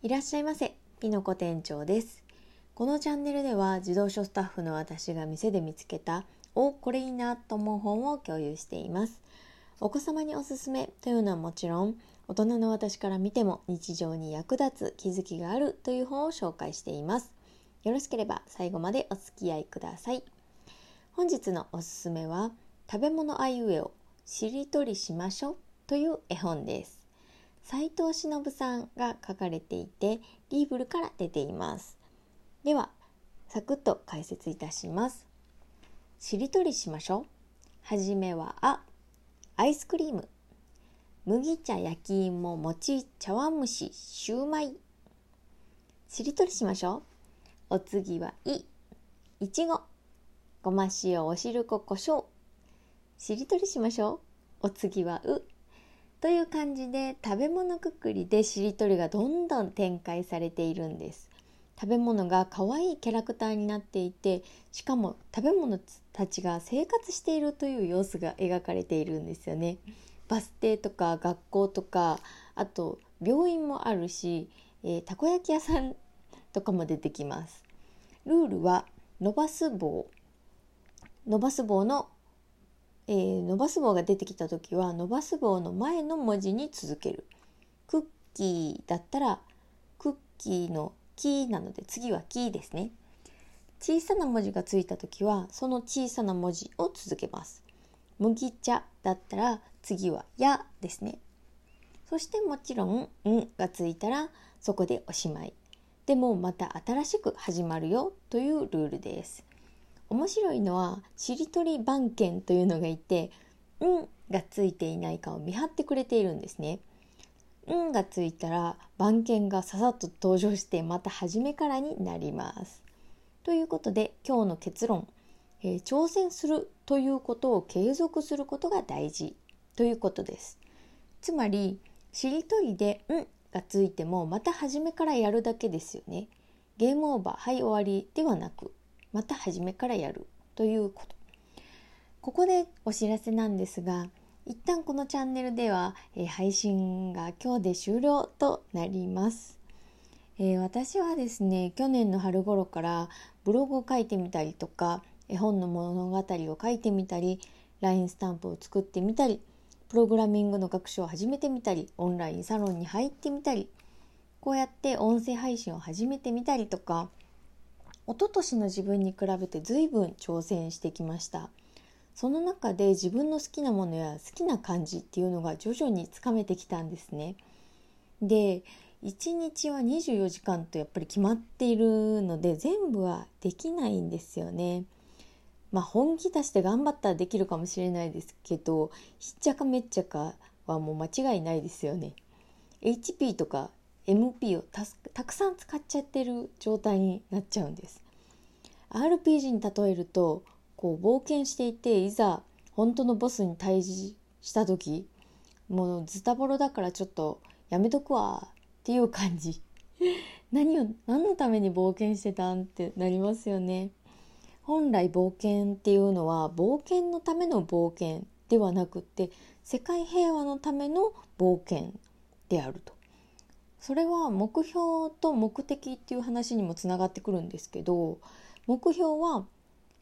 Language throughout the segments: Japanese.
いらっしゃいませ、ピノコ店長です。このチャンネルでは自動書スタッフの私が店で見つけたお、これいいなと思う本を共有しています。お子様におすすめというのはもちろん、大人の私から見ても日常に役立つ気づきがあるという本を紹介しています。よろしければ最後までお付き合いください。本日のおすすめは、食べ物あいうえをしりとりしましょうという絵本です。斉藤忍さんが書かれていてリーブルから出ています。ではサクッと解説いたします。しりとりしましょう。はじめはあアイスクリーム。麦茶焼き芋餅茶碗蒸しシューマイ。しりとりしましょう。お次はいいちご。ごま塩おしるこ胡椒。しりとりしましょう。お次はうという感じで食べ物くくりでしりとりがどんどん展開されているんです。食べ物が可愛いキャラクターになっていてしかも食べ物たちが生活しているという様子が描かれているんですよね。バス停とか学校とかあと病院もあるし、えー、たこ焼き屋さんとかも出てきます。ルールは伸ばす棒。伸ばす棒のえー、伸ばす棒が出てきた時は伸ばす棒の前の文字に続ける。クッキーだったらクッキーのキーなので次はキーですね。小さな文字がついた時はその小さな文字を続けます。麦茶だったら次はやですね。そしてもちろんんがついたらそこでおしまい。でもまた新しく始まるよというルールです。面白いのはしりとり番犬というのがいて「ん」がついていないかを見張ってくれているんですね。んがついたら番犬がささっと登場してまた初めからになります。ということで今日の結論、えー、挑戦するということを継続することが大事ということです。つまりしりとりで「ん」がついてもまた初めからやるだけですよね。ゲームオーバーはい終わりではなくまた初めからやる。ということ。ここでお知らせなんですが一旦このチャンネルでは、えー、配信が今日で終了となります、えー、私はですね去年の春頃からブログを書いてみたりとか絵本の物語を書いてみたり LINE スタンプを作ってみたりプログラミングの学習を始めてみたりオンラインサロンに入ってみたりこうやって音声配信を始めてみたりとか一昨年の自分に比べて随分挑戦してきました。その中で自分の好きなものや好きな感じっていうのが徐々につかめてきたんですね。で1日は24時間とやっぱり決まっているので全部はできないんですよね。まあ本気出して頑張ったらできるかもしれないですけどひっちゃかめっちゃかはもう間違いないですよね。HP とか MP をたくさん使っちゃってる状態になっちゃうんです。RPG に例えるとこう冒険していていざ本当のボスに対峙した時もうズタボロだからちょっとやめとくわっていう感じ。何を何のために冒険してたんってなりますよね。本来冒険っていうのは冒険のための冒険ではなくって世界平和のための冒険であると。それは目標と目的っていう話にもつながってくるんですけど目標は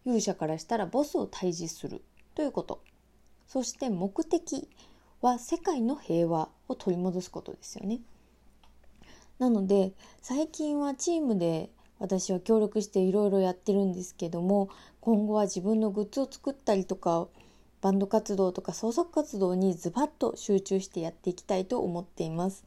勇者からしたらボスを退治するということそして目的は世界の平和を取り戻すことですよねなので最近はチームで私は協力していろいろやってるんですけども今後は自分のグッズを作ったりとかバンド活動とか創作活動にズバッと集中してやっていきたいと思っています。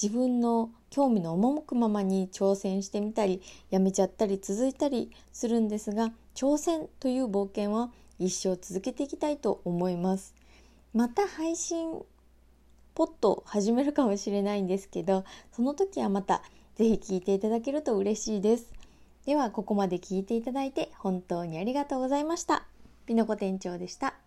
自分の興味の赴くままに挑戦してみたりやめちゃったり続いたりするんですが挑戦という冒険は一生続けていきたいと思います。また配信ポッと始めるかもしれないんですけどその時はまた是非聞いていただけると嬉しいです。ではここまで聞いていただいて本当にありがとうございました。ピノコ店長でした。